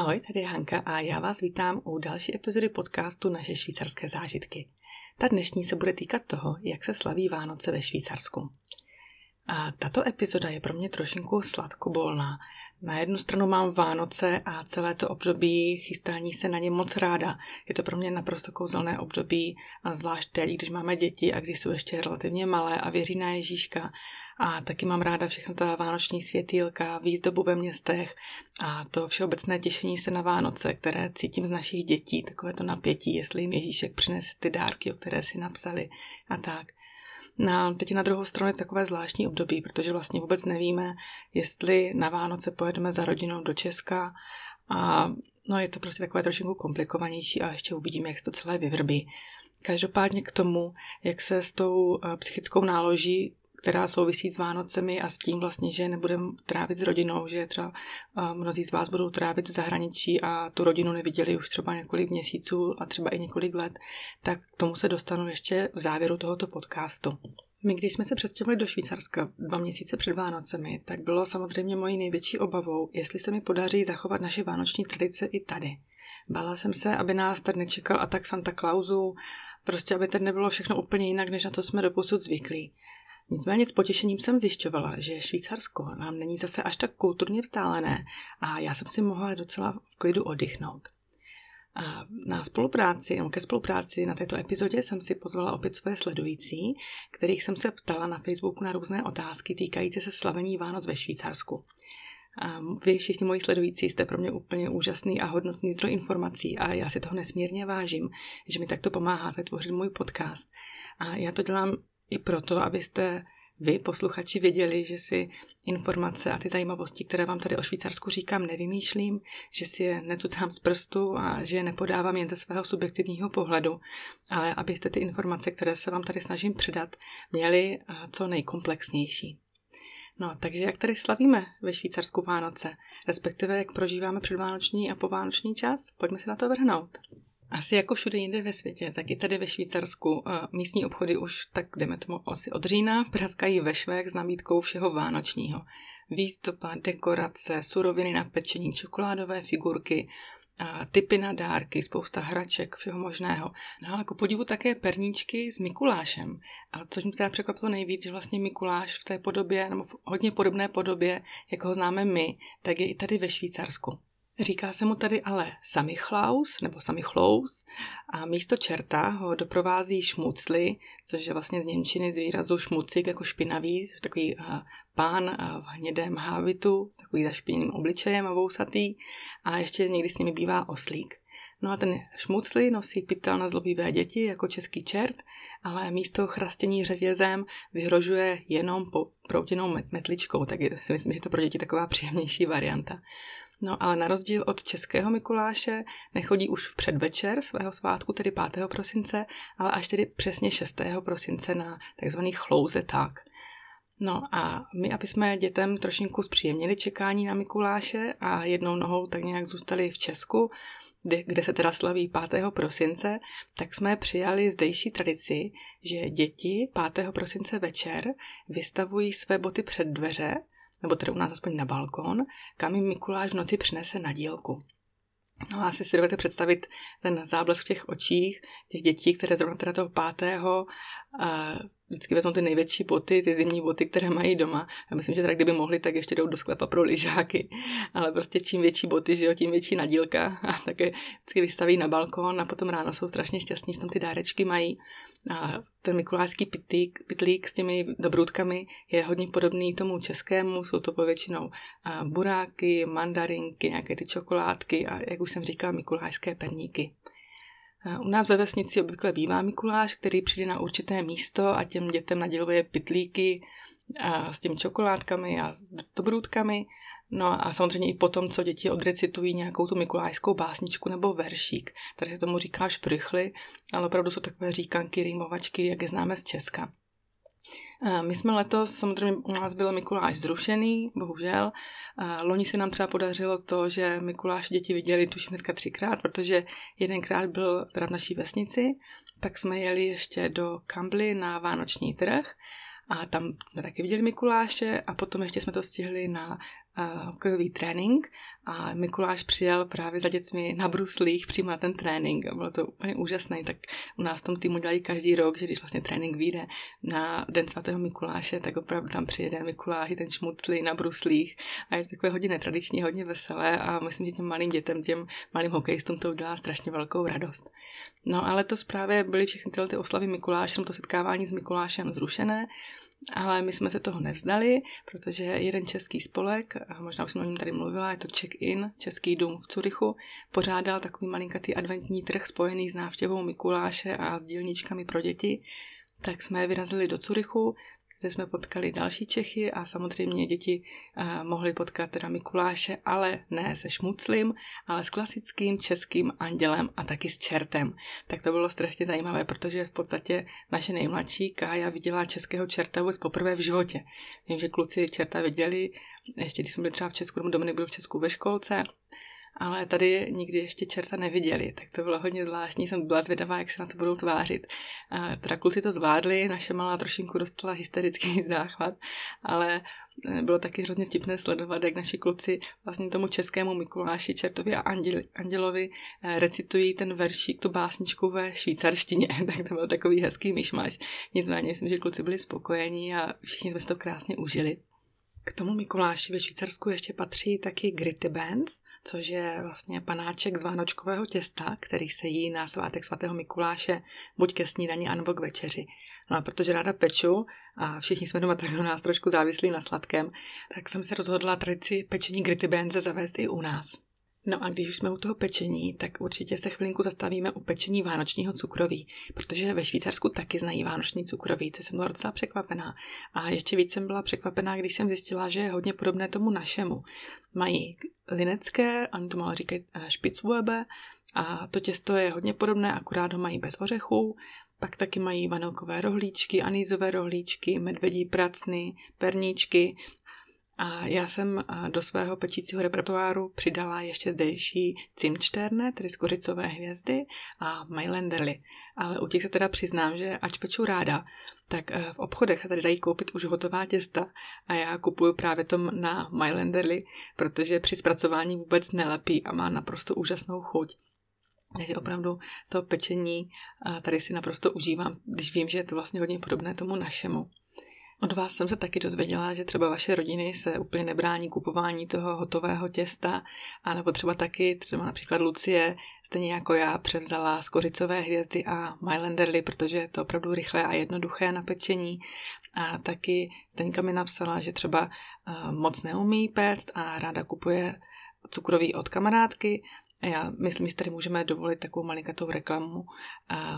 Ahoj, tady je Hanka a já vás vítám u další epizody podcastu Naše švýcarské zážitky. Ta dnešní se bude týkat toho, jak se slaví Vánoce ve Švýcarsku. A tato epizoda je pro mě trošinku sladkobolná. Na jednu stranu mám Vánoce a celé to období chystání se na ně moc ráda. Je to pro mě naprosto kouzelné období, a zvlášť teď, když máme děti a když jsou ještě relativně malé a věří na Ježíška a taky mám ráda všechno ta vánoční světýlka, výzdobu ve městech a to všeobecné těšení se na Vánoce, které cítím z našich dětí, takové to napětí, jestli jim Ježíšek přinese ty dárky, o které si napsali a tak. No, teď na druhou stranu je takové zvláštní období, protože vlastně vůbec nevíme, jestli na Vánoce pojedeme za rodinou do Česka a no je to prostě takové trošku komplikovanější a ještě uvidíme, jak se to celé vyvrbí. Každopádně k tomu, jak se s tou eh, psychickou náloží která souvisí s Vánocemi a s tím vlastně, že nebudeme trávit s rodinou, že třeba mnozí z vás budou trávit v zahraničí a tu rodinu neviděli už třeba několik měsíců a třeba i několik let, tak k tomu se dostanu ještě v závěru tohoto podcastu. My, když jsme se přestěhovali do Švýcarska dva měsíce před Vánocemi, tak bylo samozřejmě mojí největší obavou, jestli se mi podaří zachovat naše vánoční tradice i tady. Bála jsem se, aby nás tady nečekal atak Santa Clausu, prostě aby tady nebylo všechno úplně jinak, než na to jsme doposud zvyklí. Nicméně s potěšením jsem zjišťovala, že Švýcarsko nám není zase až tak kulturně vzdálené a já jsem si mohla docela v klidu oddychnout. A na spolupráci, ke spolupráci na této epizodě jsem si pozvala opět své sledující, kterých jsem se ptala na Facebooku na různé otázky týkající se slavení Vánoc ve Švýcarsku. A vy všichni moji sledující jste pro mě úplně úžasný a hodnotný zdroj informací a já si toho nesmírně vážím, že mi takto pomáháte tvořit můj podcast. A já to dělám i proto, abyste vy, posluchači, věděli, že si informace a ty zajímavosti, které vám tady o Švýcarsku říkám, nevymýšlím, že si je necucám z prstu a že je nepodávám jen ze svého subjektivního pohledu, ale abyste ty informace, které se vám tady snažím předat, měli co nejkomplexnější. No, takže jak tady slavíme ve Švýcarsku Vánoce, respektive jak prožíváme předvánoční a povánoční čas, pojďme se na to vrhnout. Asi jako všude jinde ve světě, tak i tady ve Švýcarsku místní obchody už, tak jdeme tomu asi od října, praskají ve švech s nabídkou všeho vánočního. Výzdoba, dekorace, suroviny na pečení, čokoládové figurky, typy na dárky, spousta hraček, všeho možného. No ale jako podivu také perníčky s Mikulášem. A což mě teda překvapilo nejvíc, že vlastně Mikuláš v té podobě, nebo v hodně podobné podobě, jako ho známe my, tak je i tady ve Švýcarsku. Říká se mu tady ale Samichlaus nebo Samichlaus a místo čerta ho doprovází šmucly, což je vlastně z Němčiny z výrazu šmucik jako špinavý, takový pán v hnědém hávitu, takový zašpiněným obličejem a vousatý a ještě někdy s nimi bývá oslík. No a ten šmucly nosí pytel na zlobivé děti jako český čert, ale místo chrastění řetězem vyhrožuje jenom po proutěnou metličkou, tak si myslím, že to pro děti taková příjemnější varianta. No ale na rozdíl od českého Mikuláše nechodí už v předvečer svého svátku, tedy 5. prosince, ale až tedy přesně 6. prosince na takzvaný tak. No a my, aby jsme dětem trošinku zpříjemnili čekání na Mikuláše a jednou nohou tak nějak zůstali v Česku, kde, kde se teda slaví 5. prosince, tak jsme přijali zdejší tradici, že děti 5. prosince večer vystavují své boty před dveře nebo tedy u nás aspoň na balkon, kam jim Mikuláš v noci přinese na dílku. No a asi si dovedete představit ten záblesk v těch očích těch dětí, které zrovna teda toho pátého a vždycky vezmou ty největší boty, ty zimní boty, které mají doma. Já myslím, že teda kdyby mohli, tak ještě jdou do sklepa pro lyžáky. Ale prostě čím větší boty, že jo, tím větší nadílka. A také vždycky vystaví na balkon a potom ráno jsou strašně šťastní, že tam ty dárečky mají. A ten mikulášský pitlík, pitlík s těmi dobrůdkami je hodně podobný tomu českému, jsou to povětšinou buráky, mandarinky, nějaké ty čokoládky a jak už jsem říkala, mikulášské perníky. U nás ve vesnici obvykle bývá Mikuláš, který přijde na určité místo a těm dětem naděluje pitlíky s těmi čokoládkami a s dobrůdkami No a samozřejmě i potom, co děti odrecitují nějakou tu mikulášskou básničku nebo veršík. Tady se tomu říká šprychly, ale opravdu jsou takové říkanky, rýmovačky, jak je známe z Česka. My jsme letos, samozřejmě u nás byl Mikuláš zrušený, bohužel. Loni se nám třeba podařilo to, že Mikuláš děti viděli tuším hnedka třikrát, protože jedenkrát byl teda v naší vesnici, tak jsme jeli ještě do Kambly na vánoční trh a tam jsme taky viděli Mikuláše a potom ještě jsme to stihli na hokejový trénink a Mikuláš přijel právě za dětmi na bruslích přímo na ten trénink a bylo to úplně úžasné. Tak u nás v tom týmu dělají každý rok, že když vlastně trénink vyjde na Den svatého Mikuláše, tak opravdu tam přijede Mikuláš, ten šmutlý na bruslích a je to takové hodně netradiční, hodně veselé a myslím, že těm malým dětem, těm malým hokejistům to udělá strašně velkou radost. No ale to právě byly všechny tyhle ty oslavy Mikulášem, to setkávání s Mikulášem zrušené, ale my jsme se toho nevzdali, protože jeden český spolek, možná už jsem o něm tady mluvila, je to Check-in, Český dům v Curychu, pořádal takový malinkatý adventní trh spojený s návštěvou Mikuláše a s dílničkami pro děti. Tak jsme vyrazili do Curychu, kde jsme potkali další Čechy a samozřejmě děti uh, mohly potkat teda Mikuláše, ale ne se šmuclim, ale s klasickým českým andělem a taky s čertem. Tak to bylo strašně zajímavé, protože v podstatě naše nejmladší Kája viděla českého čerta vůbec poprvé v životě. Vím, že kluci čerta viděli, ještě když jsme byli třeba v Česku, Dominik byl v Česku ve školce, ale tady nikdy ještě čerta neviděli, tak to bylo hodně zvláštní, jsem byla zvědavá, jak se na to budou tvářit. A teda kluci to zvládli, naše malá trošinku dostala hysterický záchvat, ale eh, bylo taky hrozně vtipné sledovat, jak naši kluci vlastně tomu českému Mikuláši, Čertovi a Anděl, Andělovi eh, recitují ten veršík, tu básničku ve švýcarštině, tak to byl takový hezký myšmaš. Nicméně myslím, že kluci byli spokojení a všichni jsme si to krásně užili. K tomu Mikuláši ve Švýcarsku ještě patří taky Gritty Bands, což je vlastně panáček z vánočkového těsta, který se jí na svátek svatého Mikuláše buď ke snídani, anebo k večeři. No a protože ráda peču a všichni jsme doma tak nás trošku závislí na sladkém, tak jsem se rozhodla tradici pečení gritty benze zavést i u nás. No a když už jsme u toho pečení, tak určitě se chvilinku zastavíme u pečení vánočního cukroví, protože ve Švýcarsku taky znají vánoční cukroví, co jsem byla docela překvapená. A ještě víc jsem byla překvapená, když jsem zjistila, že je hodně podobné tomu našemu. Mají linecké, oni to malo říkat eh, špicwebe, a to těsto je hodně podobné, akurát ho mají bez ořechů, pak taky mají vanilkové rohlíčky, anízové rohlíčky, medvědí pracny, perníčky a já jsem do svého pečícího repertoáru přidala ještě zdejší cimčterne, tedy skořicové hvězdy a Mailenderly. Ale u těch se teda přiznám, že ať peču ráda, tak e, v obchodech se tady dají koupit už hotová těsta a já kupuju právě tom na Mailenderly, protože při zpracování vůbec nelepí a má naprosto úžasnou chuť. Takže opravdu to pečení tady si naprosto užívám, když vím, že je to vlastně hodně podobné tomu našemu. Od vás jsem se taky dozvěděla, že třeba vaše rodiny se úplně nebrání kupování toho hotového těsta, a nebo třeba taky, třeba například Lucie, stejně jako já, převzala skořicové hvězdy a Mylanderly, protože je to opravdu rychlé a jednoduché na pečení. A taky Teňka mi napsala, že třeba moc neumí péct a ráda kupuje cukroví od kamarádky já myslím, že tady můžeme dovolit takovou malinkatou reklamu uh,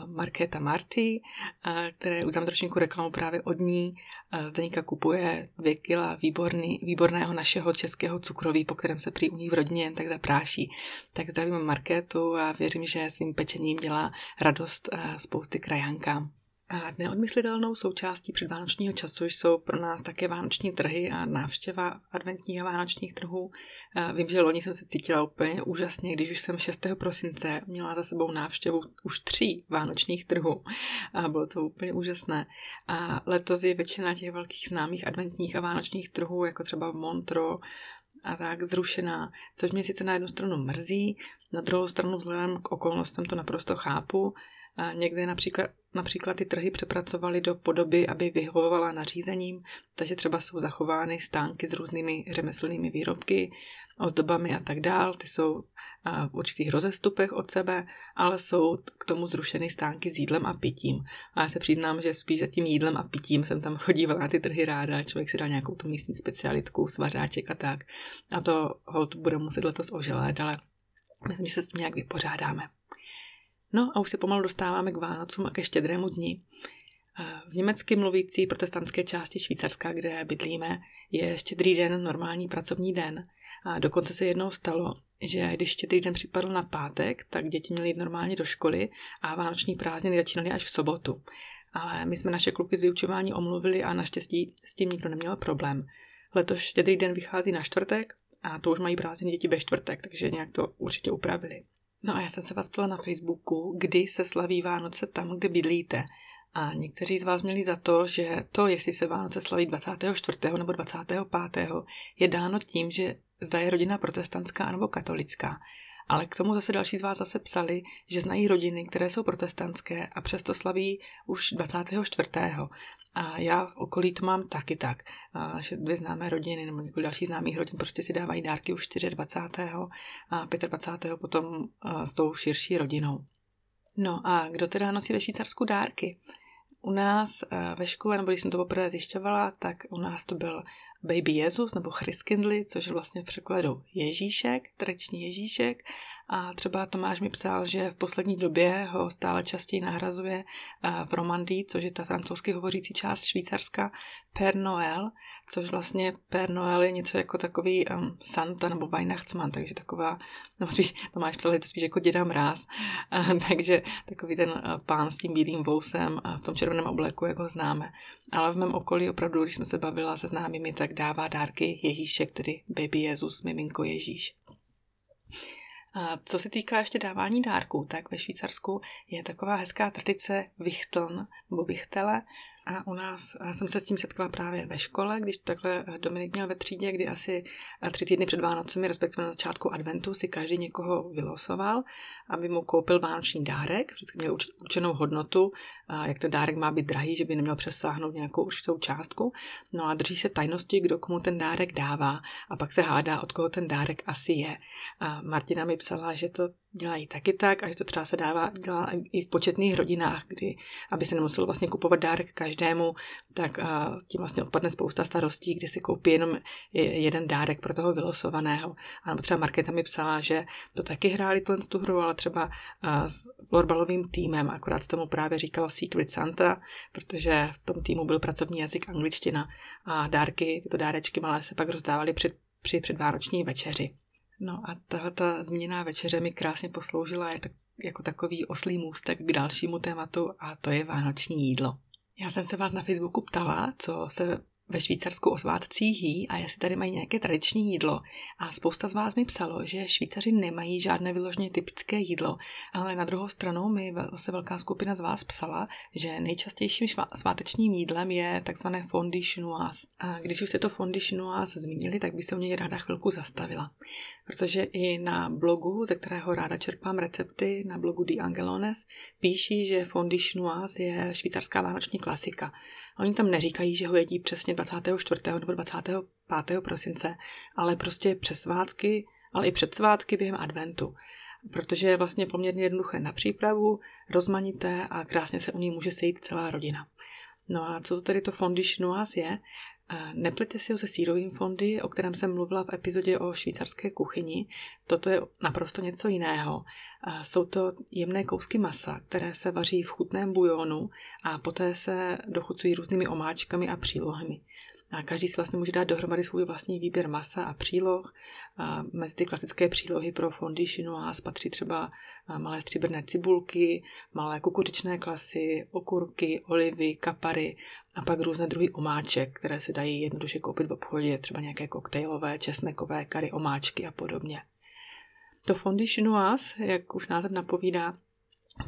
Markéta Marty, uh, které udám trošinku reklamu právě od ní. Uh, Zdeníka kupuje dvě kila výborný, výborného našeho českého cukroví, po kterém se prý u ní v rodině jen tak zapráší. Tak zdravím Markétu a věřím, že svým pečením dělá radost spousty krajankám. A neodmyslitelnou součástí předvánočního času jsou pro nás také vánoční trhy a návštěva adventních a vánočních trhů. Vím, že loni jsem se cítila úplně úžasně, když už jsem 6. prosince měla za sebou návštěvu už tří vánočních trhů. A bylo to úplně úžasné. A letos je většina těch velkých známých adventních a vánočních trhů, jako třeba Montro, a tak zrušená, což mě sice na jednu stranu mrzí, na druhou stranu vzhledem k okolnostem to naprosto chápu, Někde například, například ty trhy přepracovali do podoby, aby vyhovovala nařízením, takže třeba jsou zachovány stánky s různými řemeslnými výrobky, ozdobami a tak dál. Ty jsou v určitých rozestupech od sebe, ale jsou k tomu zrušeny stánky s jídlem a pitím. A já se přiznám, že spíš za tím jídlem a pitím jsem tam chodívala na ty trhy ráda, člověk si dá nějakou tu místní specialitku, svařáček a tak. A to hold bude muset letos oželet, ale myslím, že se s tím nějak vypořádáme. No a už se pomalu dostáváme k Vánocům a ke štědrému dni. V německy mluvící protestantské části Švýcarska, kde bydlíme, je štědrý den normální pracovní den. A dokonce se jednou stalo, že když štědrý den připadl na pátek, tak děti měly jít normálně do školy a vánoční prázdniny začínaly až v sobotu. Ale my jsme naše kluky z vyučování omluvili a naštěstí s tím nikdo neměl problém. Letos štědrý den vychází na čtvrtek a to už mají prázdniny děti ve čtvrtek, takže nějak to určitě upravili. No a já jsem se vás ptala na Facebooku, kdy se slaví Vánoce tam, kde bydlíte. A někteří z vás měli za to, že to, jestli se Vánoce slaví 24. nebo 25. je dáno tím, že zda je rodina protestantská nebo katolická. Ale k tomu zase další z vás zase psali, že znají rodiny, které jsou protestantské a přesto slaví už 24. A já v okolí to mám taky tak, že dvě známé rodiny nebo několik dalších známých rodin prostě si dávají dárky už 24. a 25. potom s tou širší rodinou. No a kdo teda nosí ve Švýcarsku dárky? U nás ve škole, nebo když jsem to poprvé zjišťovala, tak u nás to byl Baby Jezus nebo Chriskindly, což je vlastně v překladu Ježíšek, tradiční Ježíšek. A třeba Tomáš mi psal, že v poslední době ho stále častěji nahrazuje v Romandii, což je ta francouzsky hovořící část Švýcarska, Père Noël, což vlastně Père Noël je něco jako takový um, Santa nebo Weihnachtsmann, takže taková, no spíš, Tomáš psal, je to spíš jako děda mráz, a, takže takový ten uh, pán s tím bílým vousem a v tom červeném obleku, jak ho známe. Ale v mém okolí opravdu, když jsme se bavila se známými, tak dává dárky Ježíšek, tedy baby Jezus, miminko Ježíš. A co se týká ještě dávání dárků, tak ve Švýcarsku je taková hezká tradice Wichteln nebo Wichtele, a u nás já jsem se s tím setkala právě ve škole, když takhle Dominik měl ve třídě, kdy asi tři týdny před Vánocemi, respektive na začátku adventu, si každý někoho vylosoval, aby mu koupil vánoční dárek, vždycky měl určenou hodnotu, jak ten dárek má být drahý, že by neměl přesáhnout nějakou určitou částku. No a drží se tajnosti, kdo komu ten dárek dává a pak se hádá, od koho ten dárek asi je. A Martina mi psala, že to dělají taky tak a že to třeba se dává, dělá i v početných rodinách, kdy, aby se nemuselo vlastně kupovat dárek každému, tak tím vlastně odpadne spousta starostí, kdy si koupí jenom jeden dárek pro toho vylosovaného. A nebo třeba Markéta mi psala, že to taky hráli tu hru, ale třeba s florbalovým týmem, akorát tomu právě říkalo Secret Santa, protože v tom týmu byl pracovní jazyk angličtina a dárky, tyto dárečky malé se pak rozdávaly před, při předvánoční večeři. No a tahle ta zmíněná večeře mi krásně posloužila tak, jako takový oslý můstek k dalšímu tématu a to je vánoční jídlo. Já jsem se vás na Facebooku ptala, co se ve Švýcarsku o svátcích jí a jestli tady mají nějaké tradiční jídlo. A spousta z vás mi psalo, že Švýcaři nemají žádné vyloženě typické jídlo, ale na druhou stranu mi se velká skupina z vás psala, že nejčastějším svátečním jídlem je takzvané fondue chinoise. A když už se to fondue chinoise zmínili, tak bych se něj ráda chvilku zastavila. Protože i na blogu, ze kterého ráda čerpám recepty, na blogu The Angelones, píší, že fondue chinoise je švýcarská vánoční klasika. Oni tam neříkají, že ho jedí přesně 24. nebo 25. prosince, ale prostě přes svátky, ale i před svátky během adventu. Protože je vlastně poměrně jednoduché na přípravu, rozmanité a krásně se u ní může sejít celá rodina. No a co to tedy to fondy chinoise je? Neplete si ho se sírovým fondy, o kterém jsem mluvila v epizodě o švýcarské kuchyni. Toto je naprosto něco jiného. Jsou to jemné kousky masa, které se vaří v chutném bujonu a poté se dochucují různými omáčkami a přílohami. A každý si vlastně může dát dohromady svůj vlastní výběr masa a příloh. A mezi ty klasické přílohy pro fondy chinoise patří třeba malé stříbrné cibulky, malé kukuřičné klasy, okurky, olivy, kapary a pak různé druhy omáček, které se dají jednoduše koupit v obchodě, třeba nějaké koktejlové, česnekové, kary omáčky a podobně. To fondy chinoise, jak už název napovídá,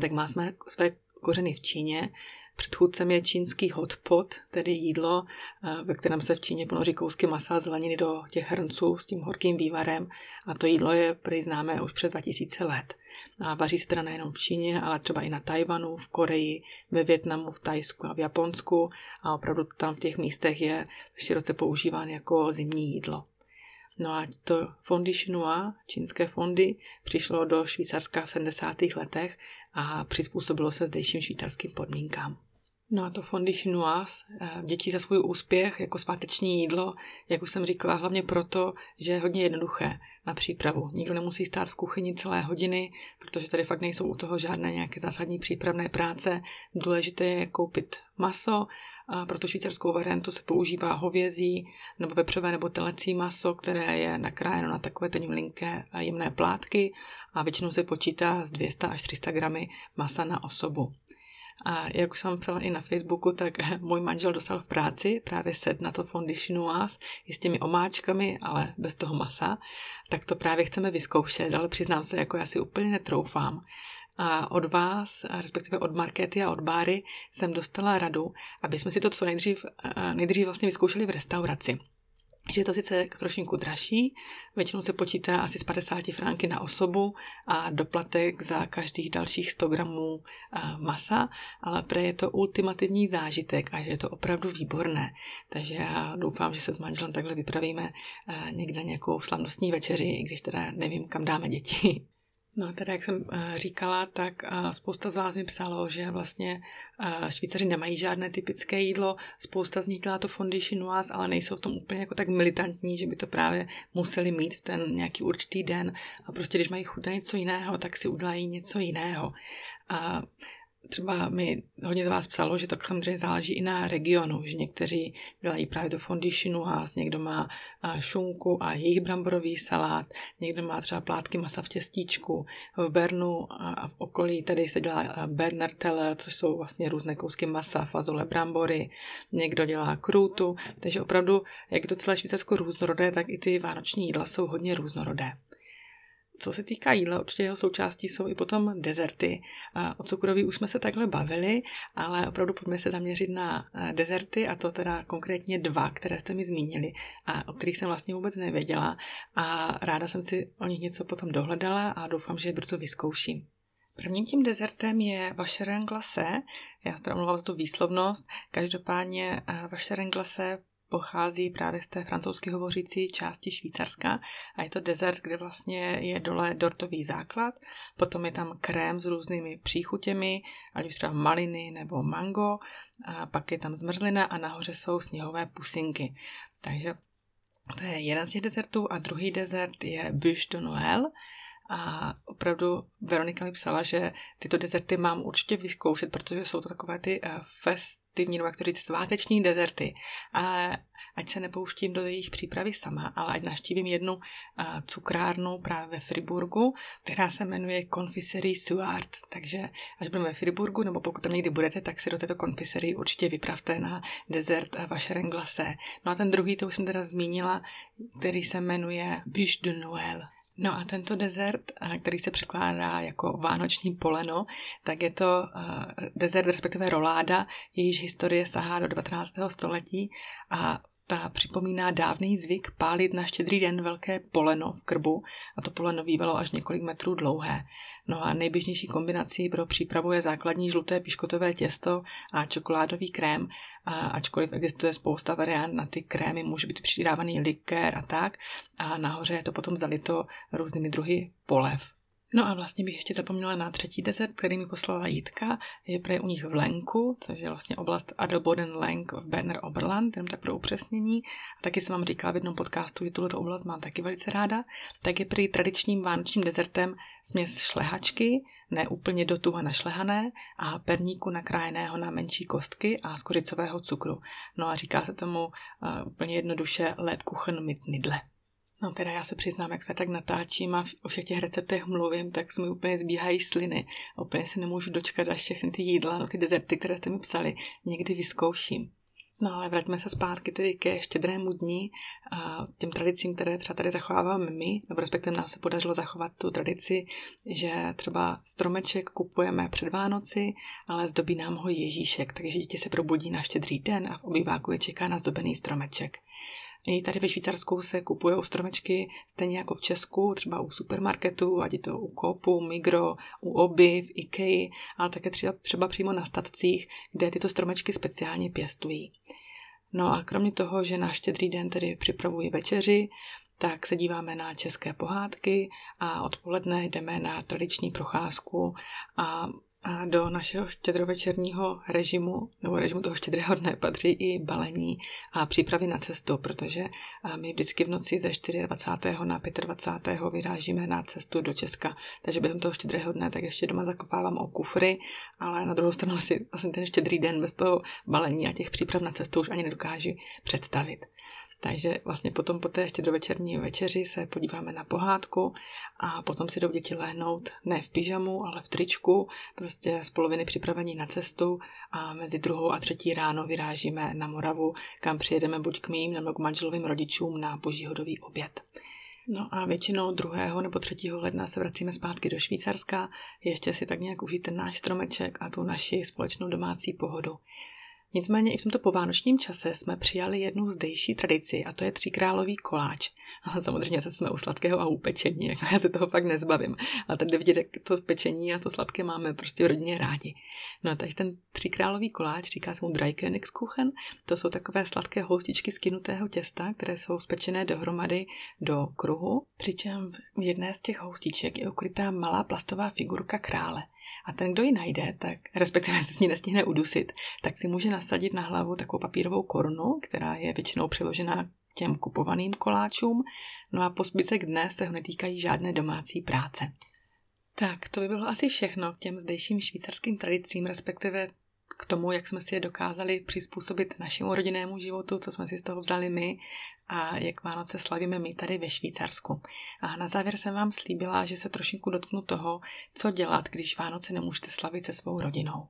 tak má své kořeny v Číně. Předchůdcem je čínský hot pot, tedy jídlo, eh, ve kterém se v Číně ponoří kousky masa zeleniny do těch hrnců s tím horkým vývarem. A to jídlo je prý známé už přes 2000 let. A vaří se teda nejenom v Číně, ale třeba i na Tajvanu, v Koreji, ve Větnamu, v Tajsku a v Japonsku. A opravdu tam v těch místech je široce používán jako zimní jídlo. No a to fondy Shinua, čínské fondy, přišlo do Švýcarska v 70. letech a přizpůsobilo se zdejším švýcarským podmínkám. No a to fondy chinoise eh, dětí za svůj úspěch jako sváteční jídlo, jak už jsem říkala, hlavně proto, že je hodně jednoduché na přípravu. Nikdo nemusí stát v kuchyni celé hodiny, protože tady fakt nejsou u toho žádné nějaké zásadní přípravné práce. Důležité je koupit maso, pro tu švýcarskou variantu se používá hovězí nebo vepřové nebo telecí maso, které je nakrájeno na takové tenivlinké a jemné plátky a většinou se počítá z 200 až 300 gramy masa na osobu. A jak už jsem psala i na Facebooku, tak můj manžel dostal v práci právě set na to fondy chinoise i s těmi omáčkami, ale bez toho masa. Tak to právě chceme vyzkoušet, ale přiznám se, jako já si úplně netroufám. A od vás, respektive od Markety a od Báry, jsem dostala radu, aby jsme si to co nejdřív, nejdřív vlastně vyzkoušeli v restauraci že je to sice trošinku dražší, většinou se počítá asi z 50 franky na osobu a doplatek za každých dalších 100 gramů masa, ale pre je to ultimativní zážitek a že je to opravdu výborné. Takže já doufám, že se s manželem takhle vypravíme někde nějakou slavnostní večeři, i když teda nevím, kam dáme děti. No teda, jak jsem eh, říkala, tak eh, spousta z vás mi psalo, že vlastně eh, Švýcaři nemají žádné typické jídlo, spousta z nich dělá to fondy chinoise, ale nejsou v tom úplně jako tak militantní, že by to právě museli mít v ten nějaký určitý den a prostě když mají chuť na něco jiného, tak si udělají něco jiného. A třeba mi hodně z vás psalo, že to samozřejmě záleží i na regionu, že někteří dělají právě do fondy chinoise, někdo má šunku a jejich bramborový salát, někdo má třeba plátky masa v těstíčku. V Bernu a v okolí tady se dělá Berner Teller, což jsou vlastně různé kousky masa, fazole, brambory, někdo dělá krůtu, takže opravdu, jak je to celé Švýcarsko různorodé, tak i ty vánoční jídla jsou hodně různorodé. Co se týká jídla, určitě jeho součástí jsou i potom dezerty. O cukroví už jsme se takhle bavili, ale opravdu pojďme se zaměřit na dezerty a to teda konkrétně dva, které jste mi zmínili a o kterých jsem vlastně vůbec nevěděla a ráda jsem si o nich něco potom dohledala a doufám, že je brzo vyzkouším. Prvním tím dezertem je vašeren glacé. Já teda mluvám za tu výslovnost. Každopádně vašeren glacé pochází právě z té francouzsky hovořící části Švýcarska a je to dezert, kde vlastně je dole dortový základ, potom je tam krém s různými příchutěmi, ať už třeba maliny nebo mango, a pak je tam zmrzlina a nahoře jsou sněhové pusinky. Takže to je jeden z těch dezertů a druhý dezert je Bûche de Noël, a opravdu Veronika mi psala, že tyto dezerty mám určitě vyzkoušet, protože jsou to takové ty eh, festivní, nebo jak to říct, sváteční dezerty. Ale ať se nepouštím do jejich přípravy sama, ale ať naštívím jednu cukrárnu právě ve Friburgu, která se jmenuje Confiserie Suart. Takže až budeme ve Friburgu, nebo pokud tam někdy budete, tak si do této konfiserie určitě vypravte na dezert vaše renglase. No a ten druhý, to už jsem teda zmínila, který se jmenuje Bûche de Noël. No a tento dezert, který se překládá jako vánoční poleno, tak je to dezert, respektive roláda, jejíž historie sahá do 19. století a ta připomíná dávný zvyk pálit na štědrý den velké poleno v krbu a to poleno bývalo až několik metrů dlouhé. No a nejběžnější kombinací pro přípravu je základní žluté piškotové těsto a čokoládový krém, a ačkoliv existuje spousta variant na ty krémy, může být přidávaný likér a tak. A nahoře je to potom zalito různými druhy polev. No a vlastně bych ještě zapomněla na třetí desert, který mi poslala Jitka. Je prý u nich v Lenku, což je vlastně oblast Adelboden Lenk v Berner Oberland, jenom tak pro upřesnění. A taky jsem vám říkala v jednom podcastu, že tuto oblast mám taky velice ráda. Tak je prý tradičním vánočním dezertem směs šlehačky, ne úplně do tuha našlehané, a perníku nakrájeného na menší kostky a skořicového cukru. No a říká se tomu uh, úplně jednoduše Lebkuchen mit Nidle. No teda já se přiznám, jak se tak natáčím a o všech těch receptech mluvím, tak se mi úplně zbíhají sliny. Úplně se nemůžu dočkat, až všechny ty jídla, no ty dezerty, které jste mi psali, někdy vyzkouším. No ale vraťme se zpátky tedy ke štědrému dní a těm tradicím, které třeba tady zachováváme my, nebo respektive nám se podařilo zachovat tu tradici, že třeba stromeček kupujeme před Vánoci, ale zdobí nám ho Ježíšek, takže děti se probudí na štědrý den a v obýváku je čeká na zdobený stromeček. I tady ve Švýcarsku se kupují stromečky stejně jako v Česku, třeba u supermarketu, ať je to u Kopu, Migro, u Oby, v Ikei, ale také třeba, třeba přímo na statcích, kde tyto stromečky speciálně pěstují. No a kromě toho, že na štědrý den tedy připravuji večeři, tak se díváme na české pohádky a odpoledne jdeme na tradiční procházku a do našeho štědrovečerního režimu, nebo režimu toho štědrého dne, patří i balení a přípravy na cestu, protože my vždycky v noci ze 24. na 25. vyrážíme na cestu do Česka. Takže během toho štědrého dne tak ještě doma zakopávám o kufry, ale na druhou stranu si vlastně ten štědrý den bez toho balení a těch příprav na cestu už ani nedokážu představit. Takže vlastně potom po té štědrovečerní večeři se podíváme na pohádku a potom si jdou děti lehnout ne v pyžamu, ale v tričku, prostě z poloviny připravení na cestu a mezi druhou a třetí ráno vyrážíme na Moravu, kam přijedeme buď k mým nebo k manželovým rodičům na božíhodový oběd. No a většinou 2. nebo 3. ledna se vracíme zpátky do Švýcarska, ještě si tak nějak užít ten náš stromeček a tu naši společnou domácí pohodu. Nicméně i v tomto povánočním čase jsme přijali jednu zdejší tradici a to je tříkrálový koláč. A samozřejmě se jsme u sladkého a u pečení, jako já se toho fakt nezbavím. Ale tady vidět, jak to pečení a to sladké máme prostě v rodině rádi. No takže ten tříkrálový koláč, říká se mu Dreikönigskuchen, to jsou takové sladké houstičky z kynutého těsta, které jsou spečené dohromady do kruhu, přičem v jedné z těch houstiček je ukrytá malá plastová figurka krále. A ten, kdo ji najde, tak respektive se s ní nestihne udusit, tak si může nasadit na hlavu takovou papírovou korunu, která je většinou přiložená těm kupovaným koláčům, no a po zbytek dne se ho netýkají žádné domácí práce. Tak, to by bylo asi všechno k těm zdejším švýcarským tradicím, respektive k tomu, jak jsme si je dokázali přizpůsobit našemu rodinnému životu, co jsme si z toho vzali my a jak Vánoce slavíme my tady ve Švýcarsku. A na závěr jsem vám slíbila, že se trošinku dotknu toho, co dělat, když Vánoce nemůžete slavit se svou rodinou.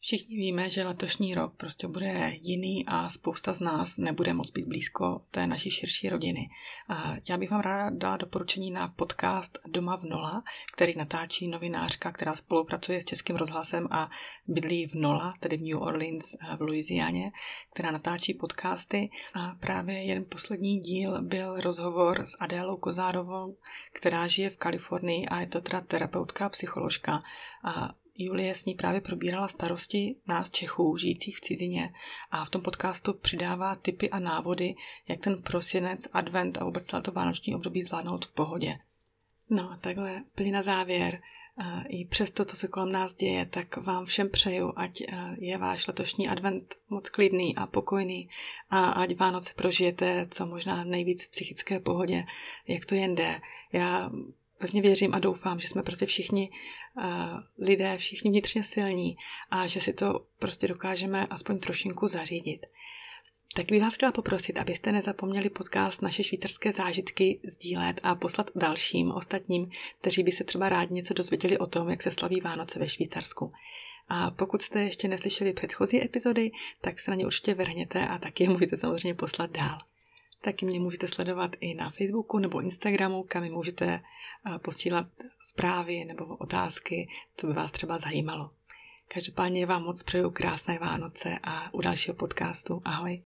Všichni víme, že letošní rok prostě bude jiný a spousta z nás nebude moc být blízko té naší širší rodiny. A já bych vám ráda dala doporučení na podcast Doma v Nola, který natáčí novinářka, která spolupracuje s Českým rozhlasem a bydlí v Nola, tedy v New Orleans v Louisianě, která natáčí podcasty. A právě jeden poslední díl byl rozhovor s Adélou Kozárovou, která žije v Kalifornii a je to teda terapeutka, psycholožka. A Julie s ní právě probírala starosti nás Čechů, žijících v cizině a v tom podcastu přidává tipy a návody, jak ten prosinec, advent a vůbec celé to vánoční období zvládnout v pohodě. No, takhle plně na závěr. I přes to, co se kolem nás děje, tak vám všem přeju, ať je váš letošní advent moc klidný a pokojný a ať Vánoce prožijete co možná nejvíc v psychické pohodě, jak to jen jde. Já pevně věřím a doufám, že jsme prostě všichni uh, lidé, všichni vnitřně silní a že si to prostě dokážeme aspoň trošinku zařídit. Tak bych vás chtěla poprosit, abyste nezapomněli podcast Naše švýcarské zážitky sdílet a poslat dalším ostatním, kteří by se třeba rádi něco dozvěděli o tom, jak se slaví Vánoce ve Švýcarsku. A pokud jste ještě neslyšeli předchozí epizody, tak se na ně určitě vrhněte a taky je můžete samozřejmě poslat dál. Taky mě můžete sledovat i na Facebooku nebo Instagramu, kam mi můžete eh, posílat zprávy nebo otázky, co by vás třeba zajímalo. Každopádně vám moc přeju krásné Vánoce a u dalšího podcastu ahoj.